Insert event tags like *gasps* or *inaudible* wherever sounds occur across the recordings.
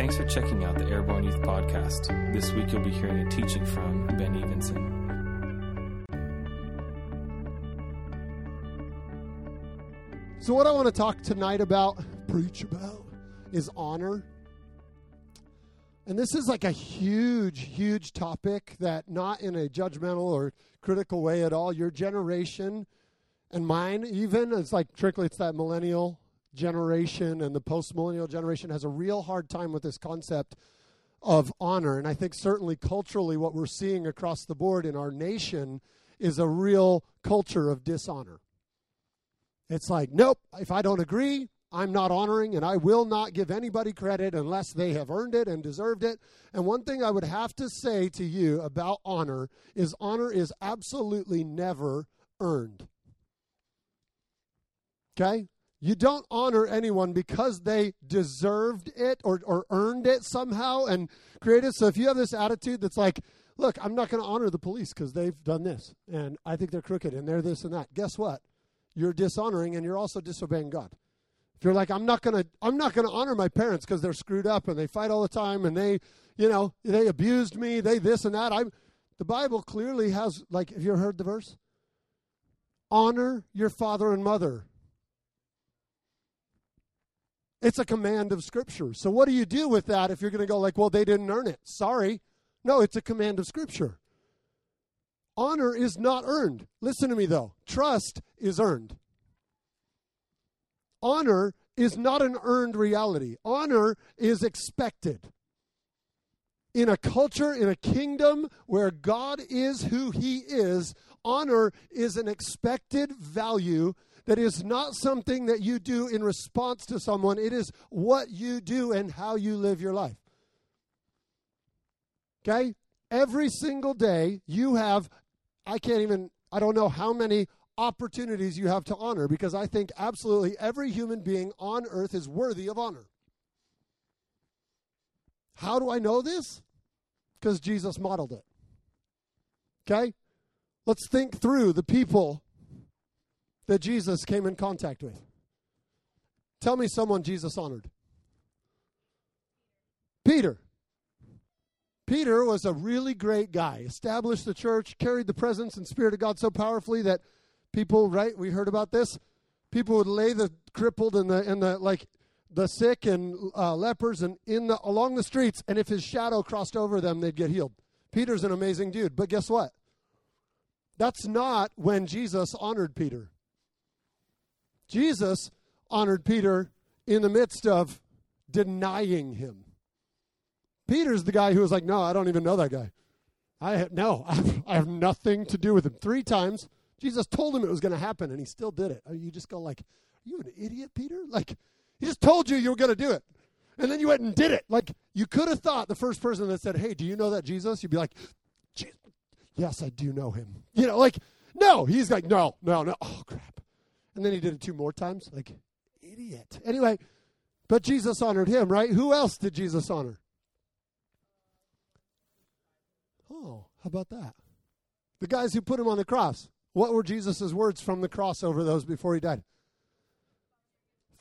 Thanks for checking out the Airborne Youth Podcast. This week you'll be hearing a teaching from Ben Evenson. So, what I want to talk tonight about, preach about, is honor. And this is like a huge, huge topic that, not in a judgmental or critical way at all, your generation and mine, even, it's like strictly it's that millennial generation and the post millennial generation has a real hard time with this concept of honor. And I think certainly culturally, what we're seeing across the board in our nation is a real culture of dishonor. It's like, nope, if I don't agree, I'm not honoring, and I will not give anybody credit unless they have earned it and deserved it. And one thing I would have to say to you about honor is honor is absolutely never earned. Okay? You don't honor anyone because they deserved it or, or earned it somehow and created. So if you have this attitude that's like, look, I'm not going to honor the police because they've done this, and I think they're crooked and they're this and that. Guess what? You're dishonoring and you're also disobeying God. If you're like, I'm not gonna, I'm not gonna honor my parents because they're screwed up and they fight all the time and they, you know, they abused me, they this and that. I'm, the Bible clearly has, like, have you heard the verse? Honor your father and mother. It's a command of Scripture. So what do you do with that if you're going to go like, well, they didn't earn it? Sorry. No, it's a command of Scripture. Honor is not earned. Listen to me though. Trust is earned. Honor is not an earned reality. Honor is expected. In a culture, in a kingdom where God is who He is, honor is an expected value that is not something that you do in response to someone. It is what you do and how you live your life. Okay? Every single day, you have, I can't even, I don't know how many opportunities you have to honor because I think absolutely every human being on earth is worthy of honor. How do I know this? Because Jesus modeled it. Okay? Let's think through the people that Jesus came in contact with. Tell me someone Jesus honored. Peter. Peter was a really great guy, established the church, carried the presence and spirit of God so powerfully that people, right? We heard about this. People would lay the crippled and the and the like the sick and uh, lepers and in the along the streets, and if his shadow crossed over them, they'd get healed. Peter's an amazing dude, but guess what? That's not when Jesus honored Peter. Jesus honored Peter in the midst of denying him. Peter's the guy who was like, "No, I don't even know that guy. I have, no, *laughs* I have, nothing to do with him." Three times Jesus told him it was going to happen, and he still did it. You just go like, "Are you an idiot, Peter?" Like, he just told you you were going to do it, and then you went and did it. Like, you could have thought the first person that said, "Hey, do you know that Jesus?" You'd be like, "Yes, I do know him." You know, like, no. He's like, "No, no, no." Oh! And then he did it two more times. Like, idiot. Anyway, but Jesus honored him, right? Who else did Jesus honor? Oh, how about that? The guys who put him on the cross. What were Jesus' words from the cross over those before he died?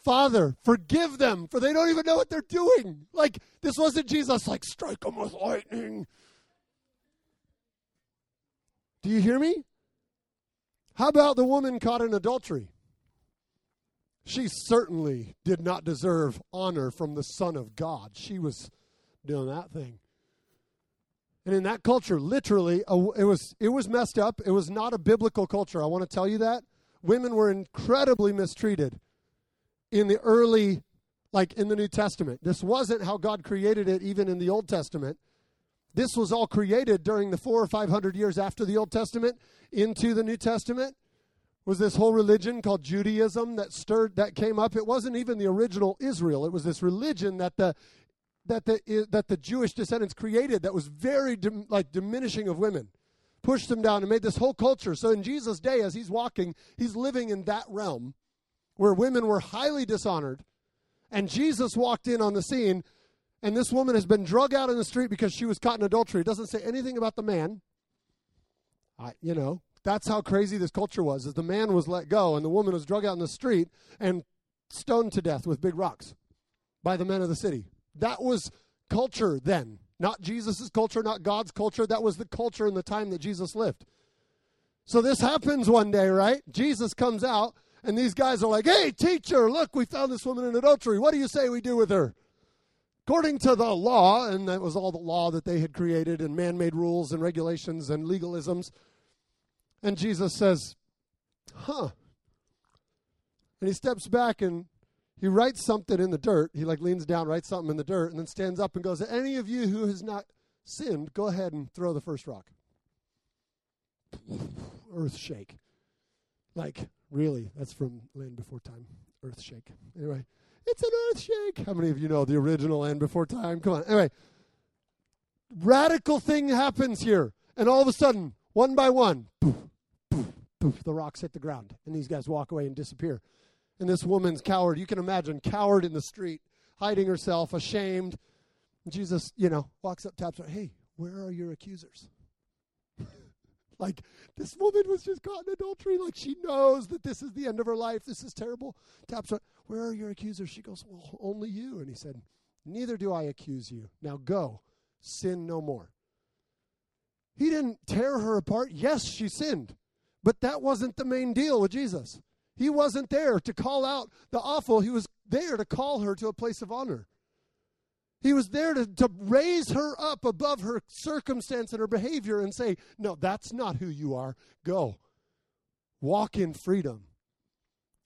Father, forgive them, for they don't even know what they're doing. Like, this wasn't Jesus, like, strike them with lightning. Do you hear me? How about the woman caught in adultery? She certainly did not deserve honor from the Son of God. She was doing that thing. And in that culture, literally, it was it was messed up. It was not a biblical culture. I want to tell you that women were incredibly mistreated in the early, like in the New Testament. This wasn't how God created it, even in the Old Testament. This was all created during the four or five hundred years after the Old Testament into the New Testament. Was this whole religion called Judaism that stirred that came up? It wasn't even the original Israel. It was this religion that the that the that the Jewish descendants created that was very dim, like diminishing of women, pushed them down and made this whole culture. So in Jesus' day, as he's walking, he's living in that realm where women were highly dishonored, and Jesus walked in on the scene, and this woman has been drug out in the street because she was caught in adultery. It doesn't say anything about the man. I, you know, that's how crazy this culture was. Is the man was let go, and the woman was drug out in the street and stoned to death with big rocks by the men of the city. That was culture then. Not Jesus' culture, not God's culture. That was the culture in the time that Jesus lived. So this happens one day, right? Jesus comes out, and these guys are like, hey, teacher, look, we found this woman in adultery. What do you say we do with her? According to the law, and that was all the law that they had created, and man made rules and regulations and legalisms. And Jesus says, huh. And he steps back and he writes something in the dirt. He like leans down, writes something in the dirt, and then stands up and goes, Any of you who has not sinned, go ahead and throw the first rock. Earth shake. Like, really, that's from Land Before Time. Earth shake. Anyway, it's an earth shake. How many of you know the original Land Before Time? Come on. Anyway, radical thing happens here. And all of a sudden, one by one, poof, poof, poof, the rocks hit the ground. And these guys walk away and disappear. And this woman's coward, you can imagine, coward in the street, hiding herself, ashamed. Jesus, you know, walks up, taps her, hey, where are your accusers? *laughs* like, this woman was just caught in adultery. Like, she knows that this is the end of her life. This is terrible. Taps her, where are your accusers? She goes, well, only you. And he said, neither do I accuse you. Now go, sin no more. He didn't tear her apart. Yes, she sinned. But that wasn't the main deal with Jesus. He wasn't there to call out the awful, he was there to call her to a place of honor. He was there to, to raise her up above her circumstance and her behavior and say, No, that's not who you are. Go. Walk in freedom.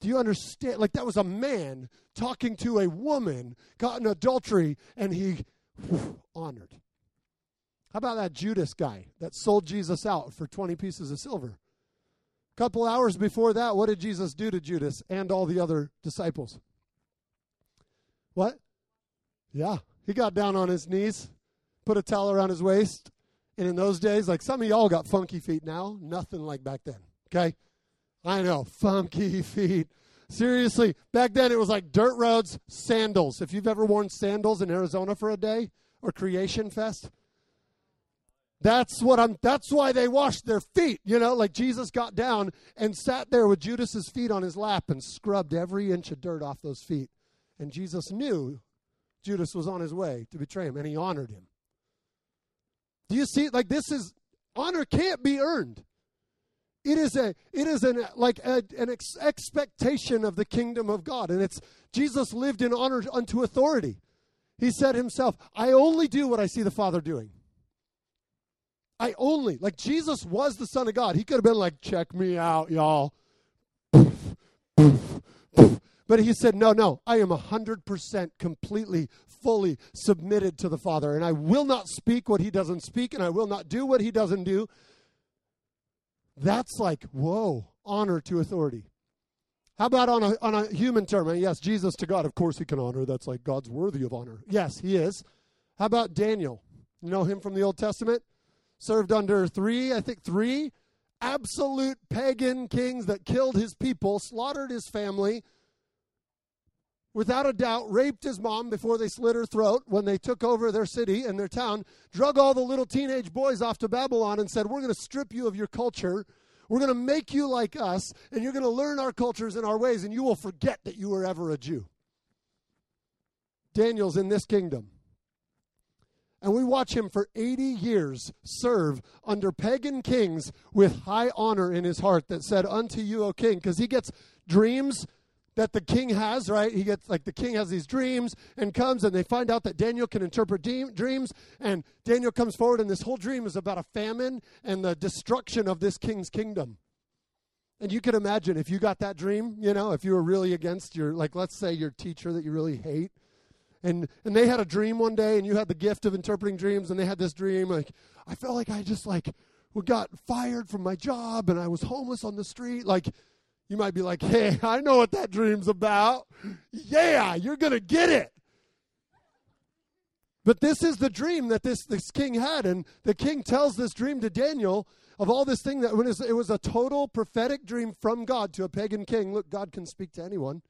Do you understand? Like that was a man talking to a woman caught in adultery and he whew, honored. How about that Judas guy that sold Jesus out for 20 pieces of silver? A couple hours before that, what did Jesus do to Judas and all the other disciples? What? Yeah, he got down on his knees, put a towel around his waist, and in those days, like some of y'all got funky feet now, nothing like back then. Okay? I know, funky *laughs* feet. Seriously, back then it was like dirt roads, sandals. If you've ever worn sandals in Arizona for a day or Creation Fest, that's what I'm that's why they washed their feet, you know, like Jesus got down and sat there with Judas's feet on his lap and scrubbed every inch of dirt off those feet. And Jesus knew Judas was on his way to betray him and he honored him. Do you see like this is honor can't be earned. It is a it is an like a, an ex- expectation of the kingdom of God and it's Jesus lived in honor unto authority. He said himself, I only do what I see the Father doing. I only, like Jesus was the Son of God. He could have been like, check me out, y'all. But he said, no, no, I am 100% completely, fully submitted to the Father. And I will not speak what he doesn't speak, and I will not do what he doesn't do. That's like, whoa, honor to authority. How about on a, on a human term? Yes, Jesus to God, of course he can honor. That's like God's worthy of honor. Yes, he is. How about Daniel? You know him from the Old Testament? Served under three, I think three absolute pagan kings that killed his people, slaughtered his family, without a doubt, raped his mom before they slit her throat when they took over their city and their town, drug all the little teenage boys off to Babylon and said, We're going to strip you of your culture. We're going to make you like us, and you're going to learn our cultures and our ways, and you will forget that you were ever a Jew. Daniel's in this kingdom. And we watch him for 80 years serve under pagan kings with high honor in his heart that said, Unto you, O king, because he gets dreams that the king has, right? He gets like the king has these dreams and comes and they find out that Daniel can interpret de- dreams. And Daniel comes forward, and this whole dream is about a famine and the destruction of this king's kingdom. And you can imagine if you got that dream, you know, if you were really against your, like, let's say your teacher that you really hate and and they had a dream one day and you had the gift of interpreting dreams and they had this dream like i felt like i just like got fired from my job and i was homeless on the street. Like you might be like hey *laughs* i know what that dream's about. Yeah you're gonna get it. But this is the dream that this, this king had and the king tells this dream to daniel of all this thing that when it was a total prophetic dream from god to a pagan king. Look god can speak to anyone.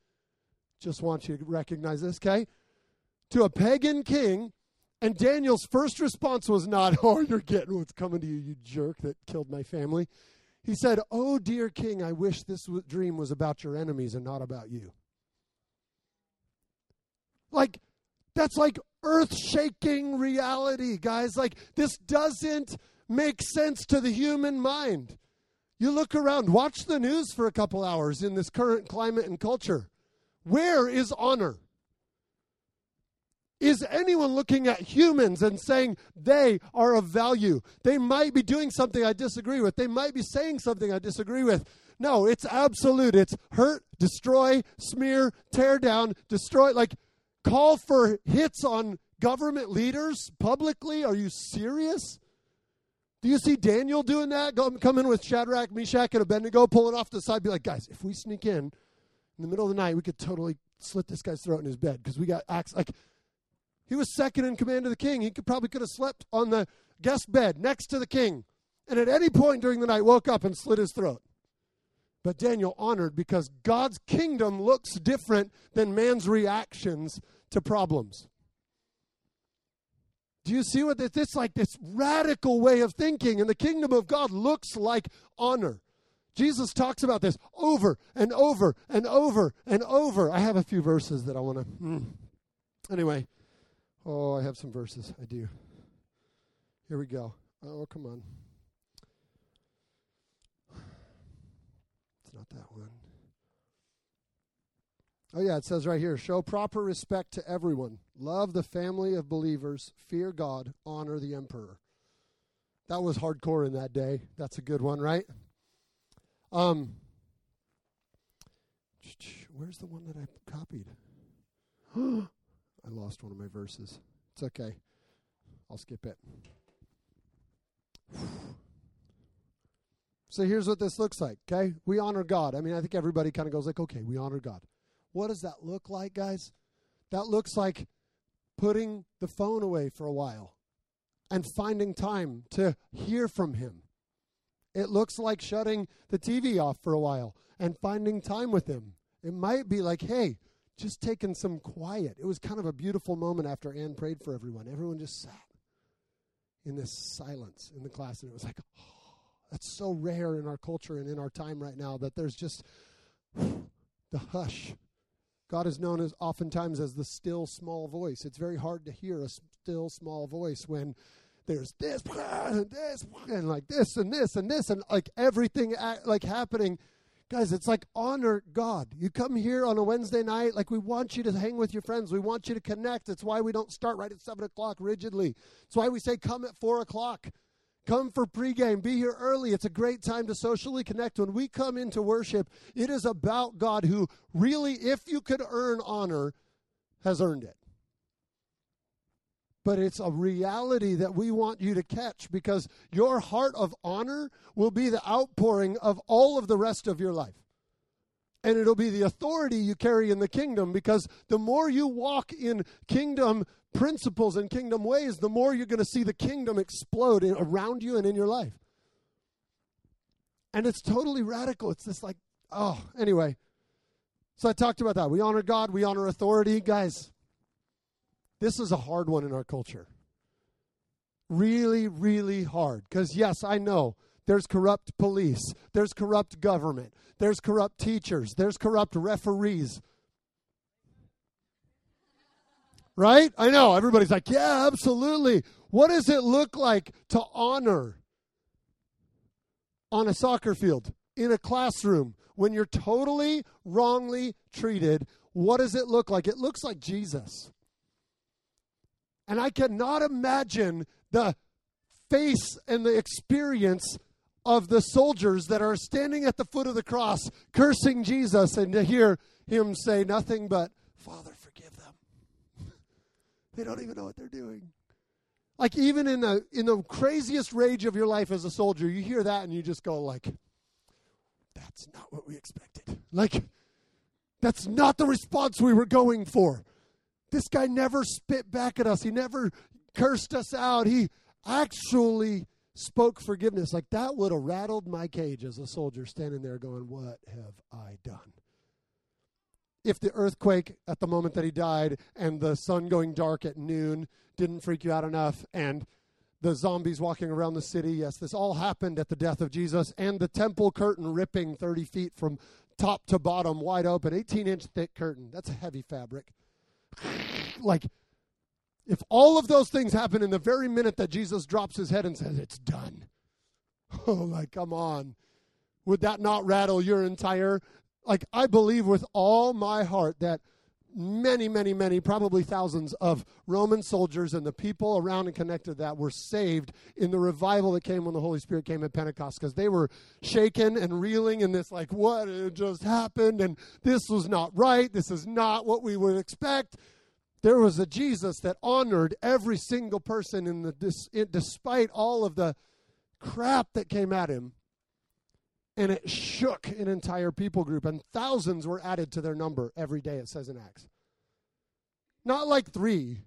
Just want you to recognize this okay to a pagan king. And Daniel's first response was not, *laughs* Oh, you're getting what's coming to you, you jerk that killed my family. He said, Oh, dear king, I wish this dream was about your enemies and not about you. Like, that's like earth shaking reality, guys. Like, this doesn't make sense to the human mind. You look around, watch the news for a couple hours in this current climate and culture. Where is honor? Is anyone looking at humans and saying they are of value? They might be doing something I disagree with. They might be saying something I disagree with. No, it's absolute. It's hurt, destroy, smear, tear down, destroy. Like, call for hits on government leaders publicly? Are you serious? Do you see Daniel doing that? Go, come in with Shadrach, Meshach, and Abednego, pulling off the side, be like, guys, if we sneak in in the middle of the night, we could totally slit this guy's throat in his bed because we got axe. Like, he was second in command of the king. He could probably could have slept on the guest bed next to the king, and at any point during the night woke up and slit his throat. But Daniel honored because God's kingdom looks different than man's reactions to problems. Do you see what this, this like this radical way of thinking and the kingdom of God looks like honor. Jesus talks about this over and over and over and over. I have a few verses that I want to mm. Anyway, oh, I have some verses. I do. Here we go. Oh, come on. It's not that one. Oh, yeah, it says right here show proper respect to everyone, love the family of believers, fear God, honor the emperor. That was hardcore in that day. That's a good one, right? Um, *tsk* where's the one that I copied? *gasps* I lost one of my verses. It's okay. I'll skip it. *sighs* So here's what this looks like, okay? We honor God. I mean, I think everybody kind of goes like, okay, we honor God. What does that look like, guys? That looks like putting the phone away for a while and finding time to hear from Him. It looks like shutting the TV off for a while and finding time with Him. It might be like, hey, just taking some quiet. It was kind of a beautiful moment after Ann prayed for everyone. Everyone just sat in this silence in the class, and it was like, oh, *gasps* that's so rare in our culture and in our time right now that there's just *sighs* the hush God is known as oftentimes as the still small voice. It's very hard to hear a still small voice when there's this and *laughs* this and like this and this and this and like everything like happening. Guys, it's like honor God. You come here on a Wednesday night, like we want you to hang with your friends. We want you to connect. It's why we don't start right at seven o'clock rigidly. It's why we say come at four o'clock. Come for pregame. Be here early. It's a great time to socially connect. When we come into worship, it is about God who really, if you could earn honor, has earned it. But it's a reality that we want you to catch because your heart of honor will be the outpouring of all of the rest of your life. And it'll be the authority you carry in the kingdom because the more you walk in kingdom principles and kingdom ways, the more you're going to see the kingdom explode in, around you and in your life. And it's totally radical. It's this like, oh, anyway. So I talked about that. We honor God, we honor authority. Guys, this is a hard one in our culture. Really, really hard. Because, yes, I know there's corrupt police, there's corrupt government, there's corrupt teachers, there's corrupt referees. Right? I know. Everybody's like, yeah, absolutely. What does it look like to honor on a soccer field, in a classroom, when you're totally wrongly treated? What does it look like? It looks like Jesus. And I cannot imagine the face and the experience of the soldiers that are standing at the foot of the cross cursing Jesus and to hear him say nothing but, Father, forgive them. *laughs* they don't even know what they're doing. Like even in the in the craziest rage of your life as a soldier, you hear that and you just go like, "That's not what we expected." Like, that's not the response we were going for. This guy never spit back at us. He never cursed us out. He actually spoke forgiveness. Like that would have rattled my cage as a soldier standing there going, What have I done? if the earthquake at the moment that he died and the sun going dark at noon didn't freak you out enough and the zombies walking around the city, yes, this all happened at the death of Jesus and the temple curtain ripping 30 feet from top to bottom wide open, 18 inch thick curtain. That's a heavy fabric. Like, If all of those things happen in the very minute that Jesus drops his head and says, It's done. *laughs* Oh, like, come on. Would that not rattle your entire. Like, I believe with all my heart that many, many, many, probably thousands of Roman soldiers and the people around and connected to that were saved in the revival that came when the Holy Spirit came at Pentecost because they were shaken and reeling in this, like, what just happened? And this was not right. This is not what we would expect. There was a Jesus that honored every single person in the, despite all of the crap that came at him and it shook an entire people group, and thousands were added to their number every day. It says in Acts, not like three.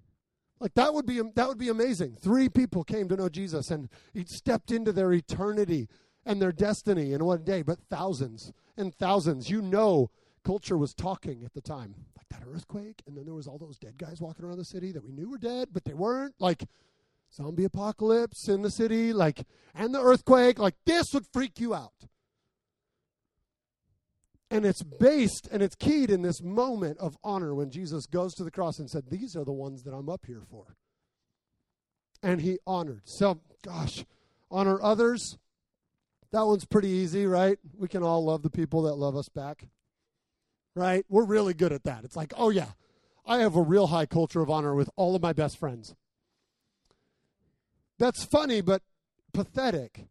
Like that would be that would be amazing. Three people came to know Jesus, and he stepped into their eternity and their destiny in one day. But thousands and thousands. You know, culture was talking at the time, like that earthquake, and then there was all those dead guys walking around the city that we knew were dead, but they weren't. Like zombie apocalypse in the city, like and the earthquake. Like this would freak you out. And it's based and it's keyed in this moment of honor when Jesus goes to the cross and said, These are the ones that I'm up here for. And he honored. So, gosh, honor others. That one's pretty easy, right? We can all love the people that love us back, right? We're really good at that. It's like, oh, yeah, I have a real high culture of honor with all of my best friends. That's funny, but pathetic.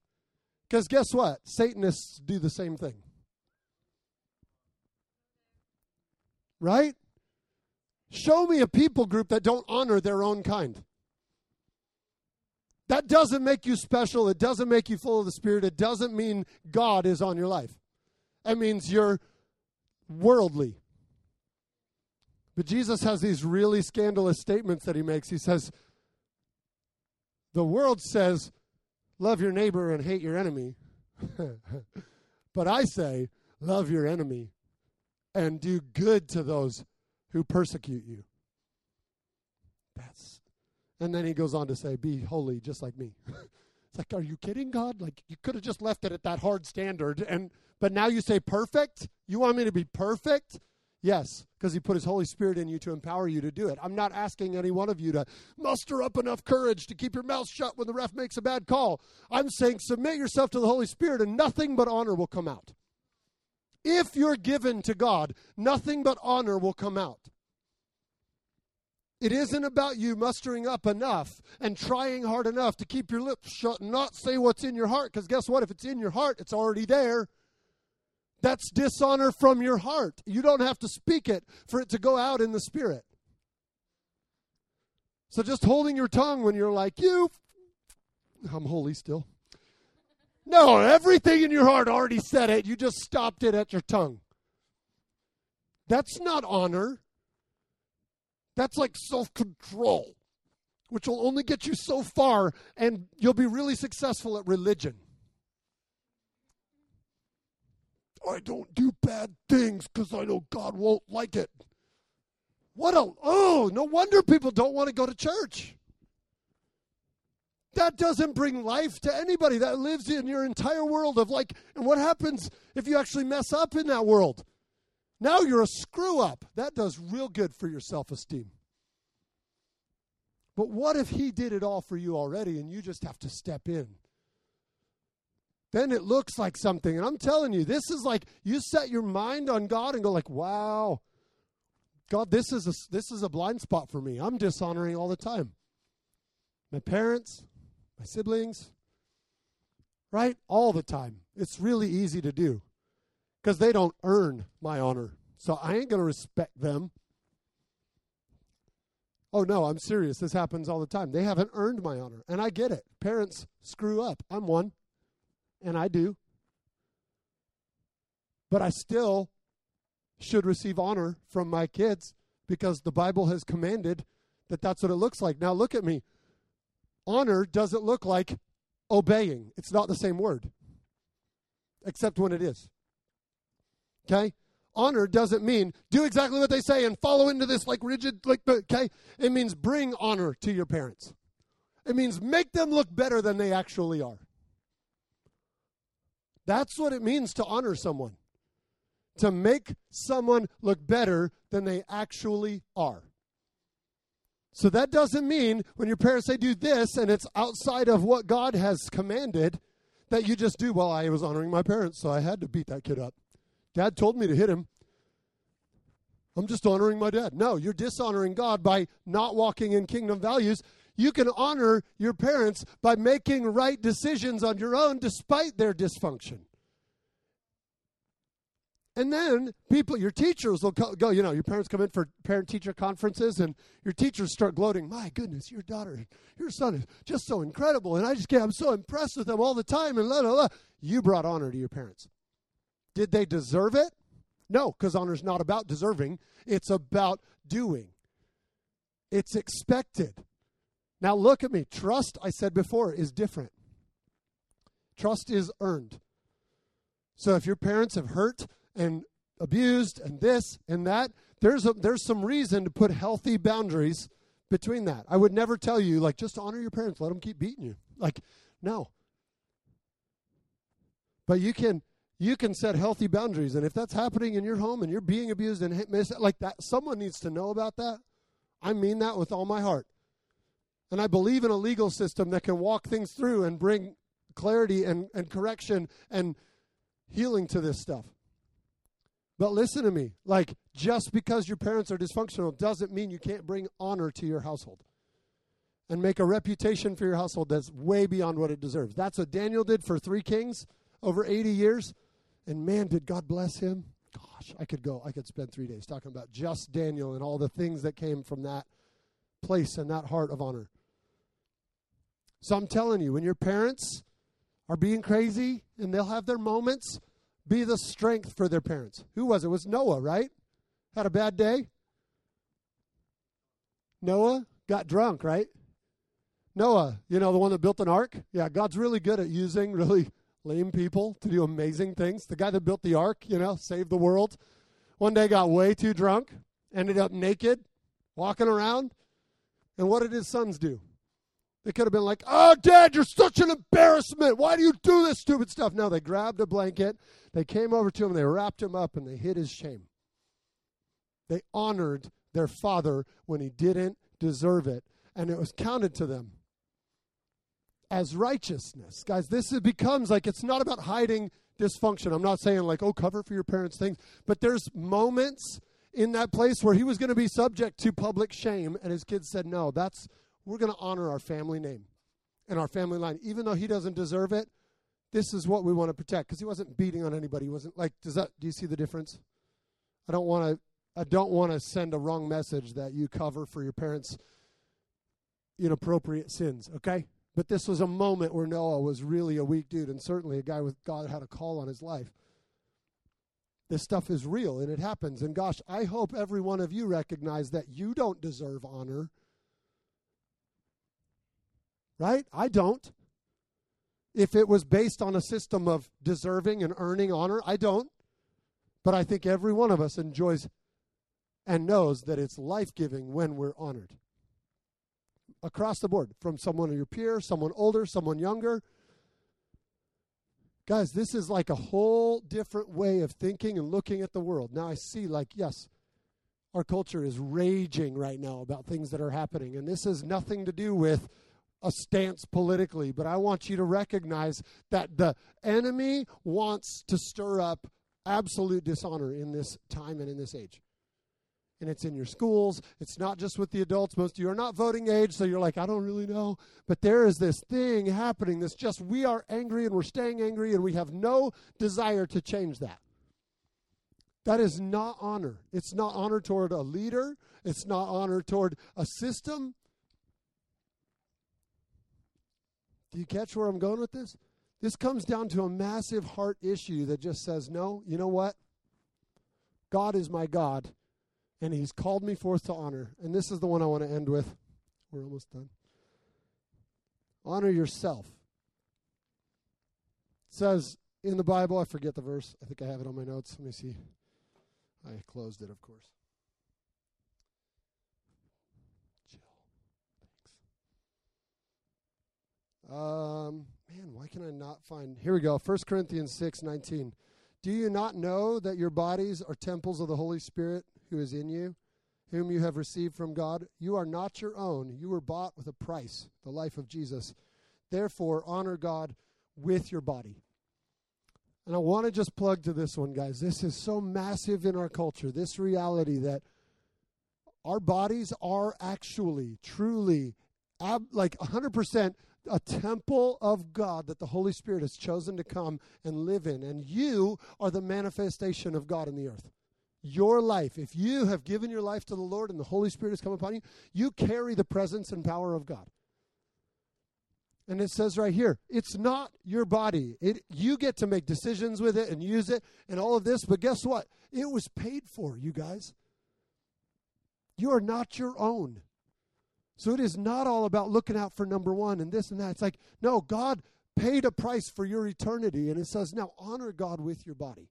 Because guess what? Satanists do the same thing. Right? Show me a people group that don't honor their own kind. That doesn't make you special. It doesn't make you full of the Spirit. It doesn't mean God is on your life. That means you're worldly. But Jesus has these really scandalous statements that he makes. He says, The world says, love your neighbor and hate your enemy. *laughs* but I say, love your enemy and do good to those who persecute you. That's and then he goes on to say, Be holy just like me. *laughs* it's like, are you kidding, God? Like you could have just left it at that hard standard and but now you say perfect? You want me to be perfect? Yes, because he put his Holy Spirit in you to empower you to do it. I'm not asking any one of you to muster up enough courage to keep your mouth shut when the ref makes a bad call. I'm saying submit yourself to the Holy Spirit and nothing but honor will come out. If you're given to God, nothing but honor will come out. It isn't about you mustering up enough and trying hard enough to keep your lips shut and not say what's in your heart. Because guess what? If it's in your heart, it's already there. That's dishonor from your heart. You don't have to speak it for it to go out in the spirit. So just holding your tongue when you're like, you, I'm holy still. No, everything in your heart already said it. You just stopped it at your tongue. That's not honor. That's like self control, which will only get you so far, and you'll be really successful at religion. I don't do bad things because I know God won't like it. What a, oh, no wonder people don't want to go to church. That doesn't bring life to anybody. That lives in your entire world of like, and what happens if you actually mess up in that world? Now you're a screw up. That does real good for your self esteem. But what if he did it all for you already and you just have to step in? Then it looks like something. And I'm telling you, this is like you set your mind on God and go like, "Wow. God, this is a this is a blind spot for me. I'm dishonoring all the time. My parents, my siblings, right? All the time. It's really easy to do because they don't earn my honor. So I ain't going to respect them. Oh, no, I'm serious. This happens all the time. They haven't earned my honor. And I get it. Parents screw up. I'm one, and I do. But I still should receive honor from my kids because the Bible has commanded that that's what it looks like. Now, look at me honor doesn't look like obeying. It's not the same word, except when it is. Okay? Honor doesn't mean do exactly what they say and follow into this like rigid, like, okay? It means bring honor to your parents. It means make them look better than they actually are. That's what it means to honor someone. To make someone look better than they actually are. So that doesn't mean when your parents say do this and it's outside of what God has commanded that you just do, well, I was honoring my parents, so I had to beat that kid up. Dad told me to hit him. I'm just honoring my dad. No, you're dishonoring God by not walking in kingdom values. You can honor your parents by making right decisions on your own despite their dysfunction. And then people, your teachers will go, you know, your parents come in for parent teacher conferences and your teachers start gloating, my goodness, your daughter, your son is just so incredible. And I just get, I'm so impressed with them all the time. And la, la, la. You brought honor to your parents. Did they deserve it? No, because honor is not about deserving, it's about doing. It's expected. Now look at me. Trust, I said before, is different. Trust is earned. So if your parents have hurt and abused and this and that, there's a, there's some reason to put healthy boundaries between that. I would never tell you like just honor your parents, let them keep beating you. Like no. But you can you can set healthy boundaries and if that's happening in your home and you're being abused and hit, miss like that someone needs to know about that. I mean that with all my heart. And I believe in a legal system that can walk things through and bring clarity and, and correction and healing to this stuff. But listen to me. Like, just because your parents are dysfunctional doesn't mean you can't bring honor to your household and make a reputation for your household that's way beyond what it deserves. That's what Daniel did for three kings over 80 years. And man, did God bless him. Gosh, I could go, I could spend three days talking about just Daniel and all the things that came from that place and that heart of honor. So I'm telling you, when your parents are being crazy and they'll have their moments, be the strength for their parents. Who was it? it was Noah, right? Had a bad day? Noah got drunk, right? Noah, you know, the one that built an ark? Yeah, God's really good at using really lame people to do amazing things. The guy that built the ark, you know, saved the world. One day got way too drunk, ended up naked, walking around. And what did his sons do? They could have been like, Oh, Dad, you're such an embarrassment. Why do you do this stupid stuff? No, they grabbed a blanket, they came over to him, they wrapped him up, and they hid his shame. They honored their father when he didn't deserve it, and it was counted to them as righteousness. Guys, this becomes like it's not about hiding dysfunction. I'm not saying like, oh, cover for your parents' things, but there's moments in that place where he was going to be subject to public shame, and his kids said, no, that's we're going to honor our family name and our family line. Even though he doesn't deserve it, this is what we want to protect because he wasn't beating on anybody. He wasn't like, does that, do you see the difference? I don't want to. I don't want to send a wrong message that you cover for your parents' inappropriate sins, okay? But this was a moment where Noah was really a weak dude, and certainly a guy with God had a call on his life. This stuff is real and it happens. And gosh, I hope every one of you recognize that you don't deserve honor right? I don't. If it was based on a system of deserving and earning honor, I don't. But I think every one of us enjoys and knows that it's life giving when we're honored. Across the board, from someone of your peer, someone older, someone younger. Guys, this is like a whole different way of thinking and looking at the world. Now I see, like, yes, our culture is raging right now about things that are happening. And this has nothing to do with a stance politically, but I want you to recognize that the enemy wants to stir up absolute dishonor in this time and in this age. And it's in your schools. It's not just with the adults. Most of you are not voting age, so you're like, I don't really know. But there is this thing happening that's just we are angry and we're staying angry and we have no desire to change that. That is not honor. It's not honor toward a leader. It's not honor toward a system. Do you catch where I'm going with this? This comes down to a massive heart issue that just says, no, you know what? God is my God, and He's called me forth to honor. And this is the one I want to end with. We're almost done. Honor yourself. It says in the Bible, I forget the verse. I think I have it on my notes. Let me see. I closed it, of course. Um, man, why can I not find? Here we go. 1 Corinthians 6 19. Do you not know that your bodies are temples of the Holy Spirit who is in you, whom you have received from God. You are not your own. You were bought with a price, the life of Jesus. Therefore, honor God with your body. And I want to just plug to this one, guys. This is so massive in our culture, this reality that our bodies are actually, truly, ab- like 100% a temple of God that the Holy Spirit has chosen to come and live in. And you are the manifestation of God in the earth. Your life, if you have given your life to the Lord and the Holy Spirit has come upon you, you carry the presence and power of God. And it says right here, it's not your body. It you get to make decisions with it and use it and all of this, but guess what? It was paid for, you guys. You are not your own. So it is not all about looking out for number 1 and this and that. It's like, no, God paid a price for your eternity and it says now honor God with your body.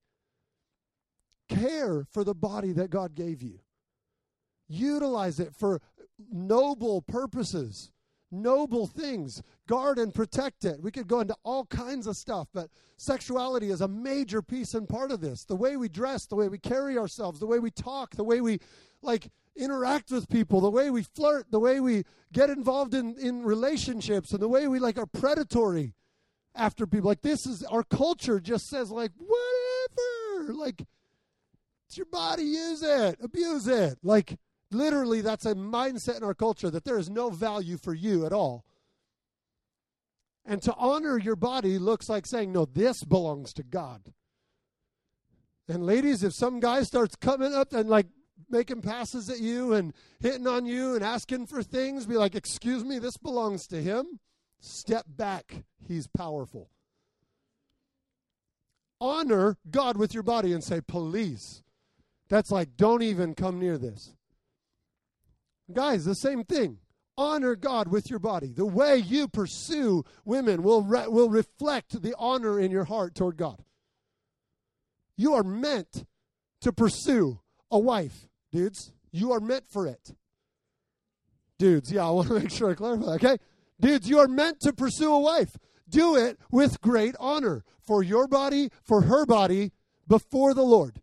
Care for the body that God gave you. Utilize it for noble purposes noble things. Guard and protect it. We could go into all kinds of stuff, but sexuality is a major piece and part of this. The way we dress, the way we carry ourselves, the way we talk, the way we like interact with people, the way we flirt, the way we get involved in, in relationships, and the way we like are predatory after people. Like this is our culture just says like whatever. Like it's your body, use it, abuse it. Like Literally, that's a mindset in our culture that there is no value for you at all. And to honor your body looks like saying, no, this belongs to God. And ladies, if some guy starts coming up and like making passes at you and hitting on you and asking for things, be like, excuse me, this belongs to him. Step back. He's powerful. Honor God with your body and say, please. That's like, don't even come near this. Guys, the same thing. Honor God with your body. The way you pursue women will, re- will reflect the honor in your heart toward God. You are meant to pursue a wife, dudes. You are meant for it. Dudes, yeah, I want to *laughs* make sure I clarify, okay? Dudes, you are meant to pursue a wife. Do it with great honor for your body, for her body, before the Lord.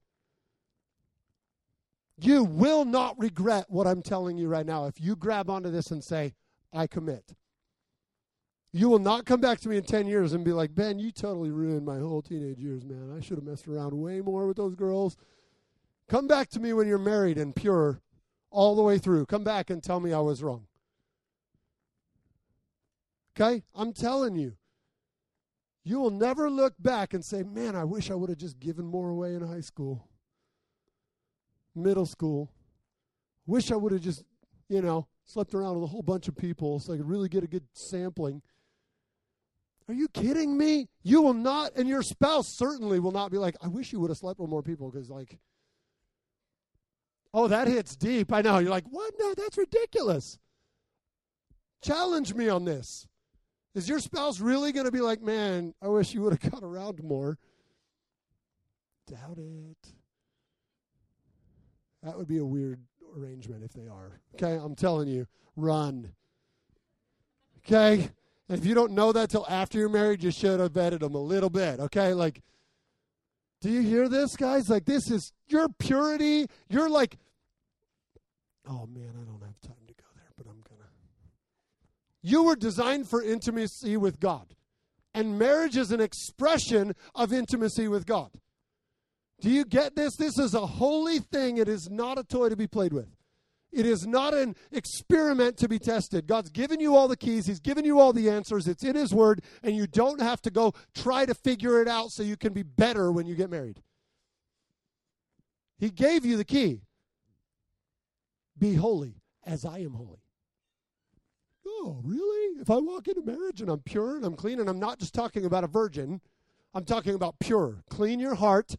You will not regret what I'm telling you right now if you grab onto this and say, I commit. You will not come back to me in 10 years and be like, Ben, you totally ruined my whole teenage years, man. I should have messed around way more with those girls. Come back to me when you're married and pure all the way through. Come back and tell me I was wrong. Okay? I'm telling you. You will never look back and say, man, I wish I would have just given more away in high school middle school. Wish I would have just, you know, slept around with a whole bunch of people so I could really get a good sampling. Are you kidding me? You will not, and your spouse certainly will not be like, I wish you would have slept with more people because, like, oh, that hits deep. I know. You're like, what? No, that's ridiculous. Challenge me on this. Is your spouse really going to be like, man, I wish you would have got around more? Doubt it. That would be a weird arrangement if they are. Okay, I'm telling you, run. Okay? And if you don't know that till after you're married, you should have vetted them a little bit. Okay? Like, do you hear this, guys? Like, this is your purity. You're like, oh man, I don't have time to go there, but I'm to. You were designed for intimacy with God. And marriage is an expression of intimacy with God. Do you get this? This is a holy thing. It is not a toy to be played with. It is not an experiment to be tested. God's given you all the keys, He's given you all the answers. It's in His Word, and you don't have to go try to figure it out so you can be better when you get married. He gave you the key Be holy as I am holy. Oh, really? If I walk into marriage and I'm pure and I'm clean, and I'm not just talking about a virgin, I'm talking about pure. Clean your heart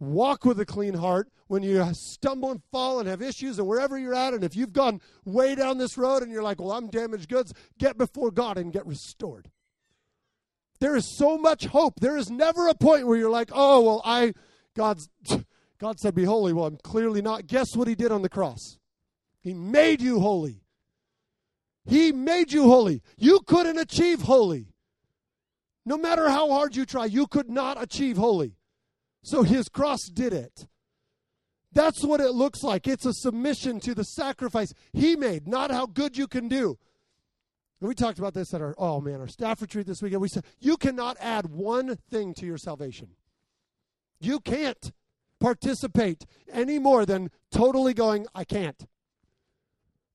Walk with a clean heart when you stumble and fall and have issues and wherever you're at. And if you've gone way down this road and you're like, well, I'm damaged goods, get before God and get restored. There is so much hope. There is never a point where you're like, oh, well, I, God's, *sniffs* God said, be holy. Well, I'm clearly not. Guess what he did on the cross? He made you holy. He made you holy. You couldn't achieve holy. No matter how hard you try, you could not achieve holy. So his cross did it. That's what it looks like. It's a submission to the sacrifice he made, not how good you can do. And we talked about this at our oh man, our staff retreat this weekend. We said you cannot add one thing to your salvation. You can't participate any more than totally going, I can't.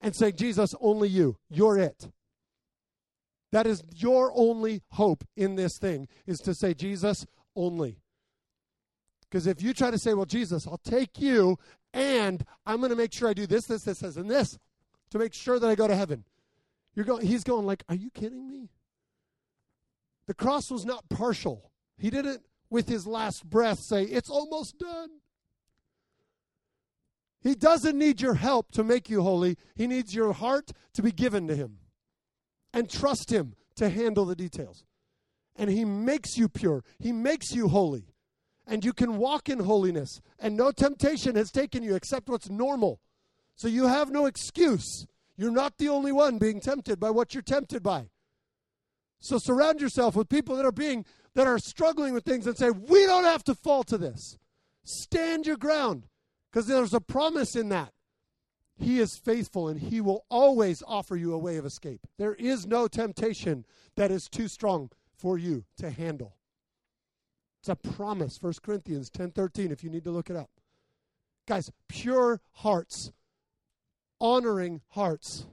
And saying, Jesus, only you. You're it. That is your only hope in this thing, is to say, Jesus, only. Because if you try to say, well, Jesus, I'll take you and I'm going to make sure I do this, this, this, this, and this to make sure that I go to heaven. You're going, he's going like, are you kidding me? The cross was not partial. He didn't, with his last breath, say, it's almost done. He doesn't need your help to make you holy. He needs your heart to be given to him and trust him to handle the details. And he makes you pure. He makes you holy and you can walk in holiness, and no temptation has taken you except what's normal. So you have no excuse. You're not the only one being tempted by what you're tempted by. So surround yourself with people that are being that are struggling with things and say, "We don't have to fall to this. Stand your ground because there's a promise in that. He is faithful and he will always offer you a way of escape. There is no temptation that is too strong for you to handle. It's a promise. 1 Corinthians 10:13 if you need to look it up. Guys, pure hearts, honoring hearts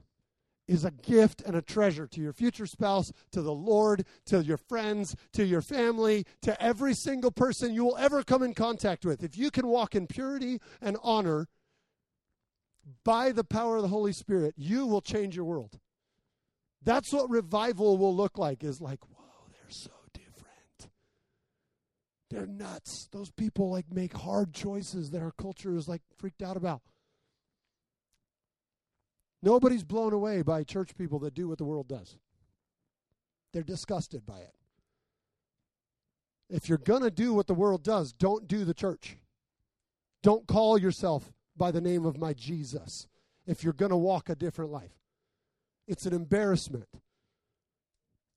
is a gift and a treasure to your future spouse, to the Lord, to your friends, to your family, to every single person you will ever come in contact with. If you can walk in purity and honor by the power of the Holy Spirit, you will change your world. That's what revival will look like is like, whoa, they're so they're nuts. Those people like make hard choices that our culture is like freaked out about. Nobody's blown away by church people that do what the world does. They're disgusted by it. If you're going to do what the world does, don't do the church. Don't call yourself by the name of my Jesus if you're going to walk a different life. It's an embarrassment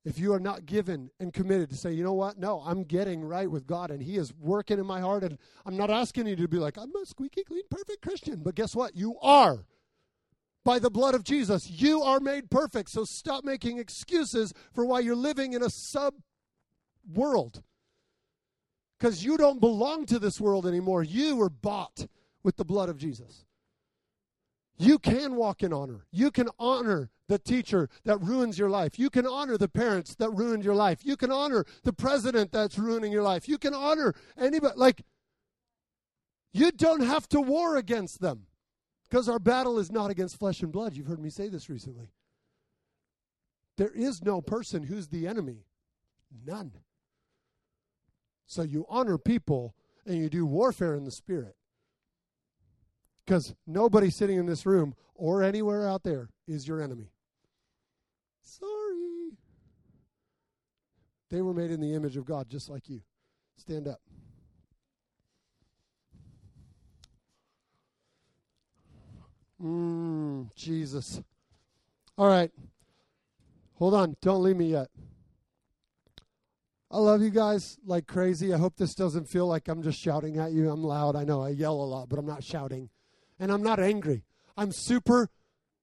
if you are not given and committed to say, you know what? No, I'm getting right with God and He is working in my heart. And I'm not asking you to be like, I'm a squeaky clean, perfect Christian. But guess what? You are. By the blood of Jesus, you are made perfect. So stop making excuses for why you're living in a sub world. Because you don't belong to this world anymore. You were bought with the blood of Jesus. You can walk in honor. You can honor the teacher that ruins your life. You can honor the parents that ruined your life. You can honor the president that's ruining your life. You can honor anybody. Like, you don't have to war against them because our battle is not against flesh and blood. You've heard me say this recently. There is no person who's the enemy, none. So you honor people and you do warfare in the spirit. Because nobody sitting in this room or anywhere out there is your enemy. Sorry. They were made in the image of God just like you. Stand up. Mmm, Jesus. All right. Hold on. Don't leave me yet. I love you guys like crazy. I hope this doesn't feel like I'm just shouting at you. I'm loud. I know I yell a lot, but I'm not shouting and I'm not angry. I'm super,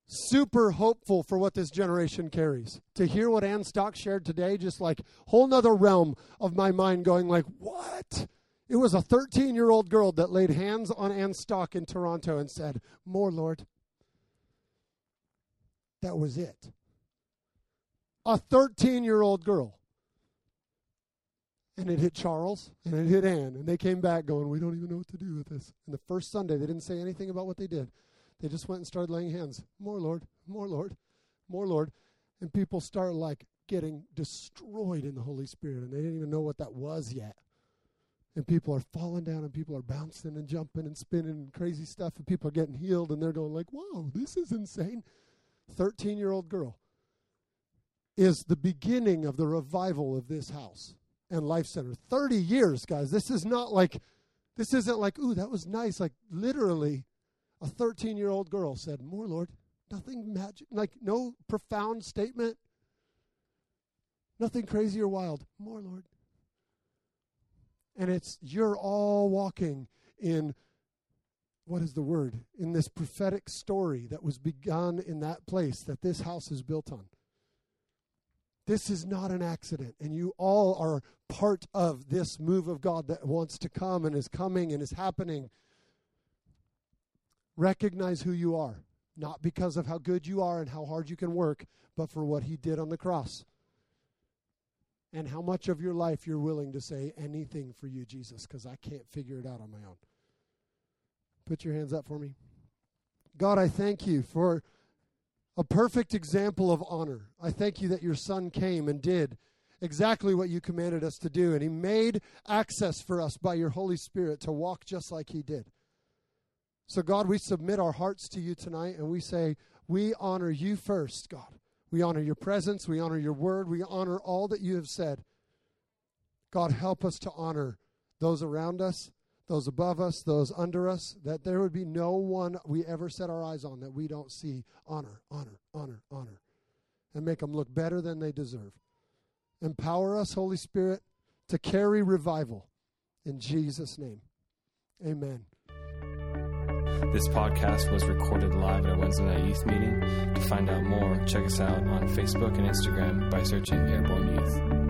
super hopeful for what this generation carries. To hear what Ann Stock shared today, just like whole nother realm of my mind going like, what? It was a 13 year old girl that laid hands on Ann Stock in Toronto and said, More, Lord. That was it. A 13 year old girl. And it hit Charles and it hit Ann. And they came back going, We don't even know what to do with this. And the first Sunday, they didn't say anything about what they did. They just went and started laying hands. More, Lord, more, Lord, more, Lord. And people start like getting destroyed in the Holy Spirit. And they didn't even know what that was yet. And people are falling down and people are bouncing and jumping and spinning and crazy stuff. And people are getting healed and they're going like, Whoa, this is insane. 13 year old girl is the beginning of the revival of this house and Life Center. 30 years, guys. This is not like, this isn't like, ooh, that was nice. Like, literally, a 13 year old girl said, More, Lord. Nothing magic, like, no profound statement. Nothing crazy or wild. More, Lord. And it's, you're all walking in what is the word? In this prophetic story that was begun in that place that this house is built on. This is not an accident, and you all are part of this move of God that wants to come and is coming and is happening. Recognize who you are, not because of how good you are and how hard you can work, but for what He did on the cross. And how much of your life you're willing to say anything for you, Jesus, because I can't figure it out on my own. Put your hands up for me. God, I thank you for a perfect example of honor. I thank you that your son came and did exactly what you commanded us to do, and he made access for us by your Holy Spirit to walk just like he did. So, God, we submit our hearts to you tonight and we say, We honor you first, God. We honor your presence. We honor your word. We honor all that you have said. God, help us to honor those around us those above us, those under us, that there would be no one we ever set our eyes on that we don't see honor, honor, honor, honor, and make them look better than they deserve. Empower us, Holy Spirit, to carry revival. In Jesus' name, amen. This podcast was recorded live at our Wednesday night youth meeting. To find out more, check us out on Facebook and Instagram by searching Airborne Youth.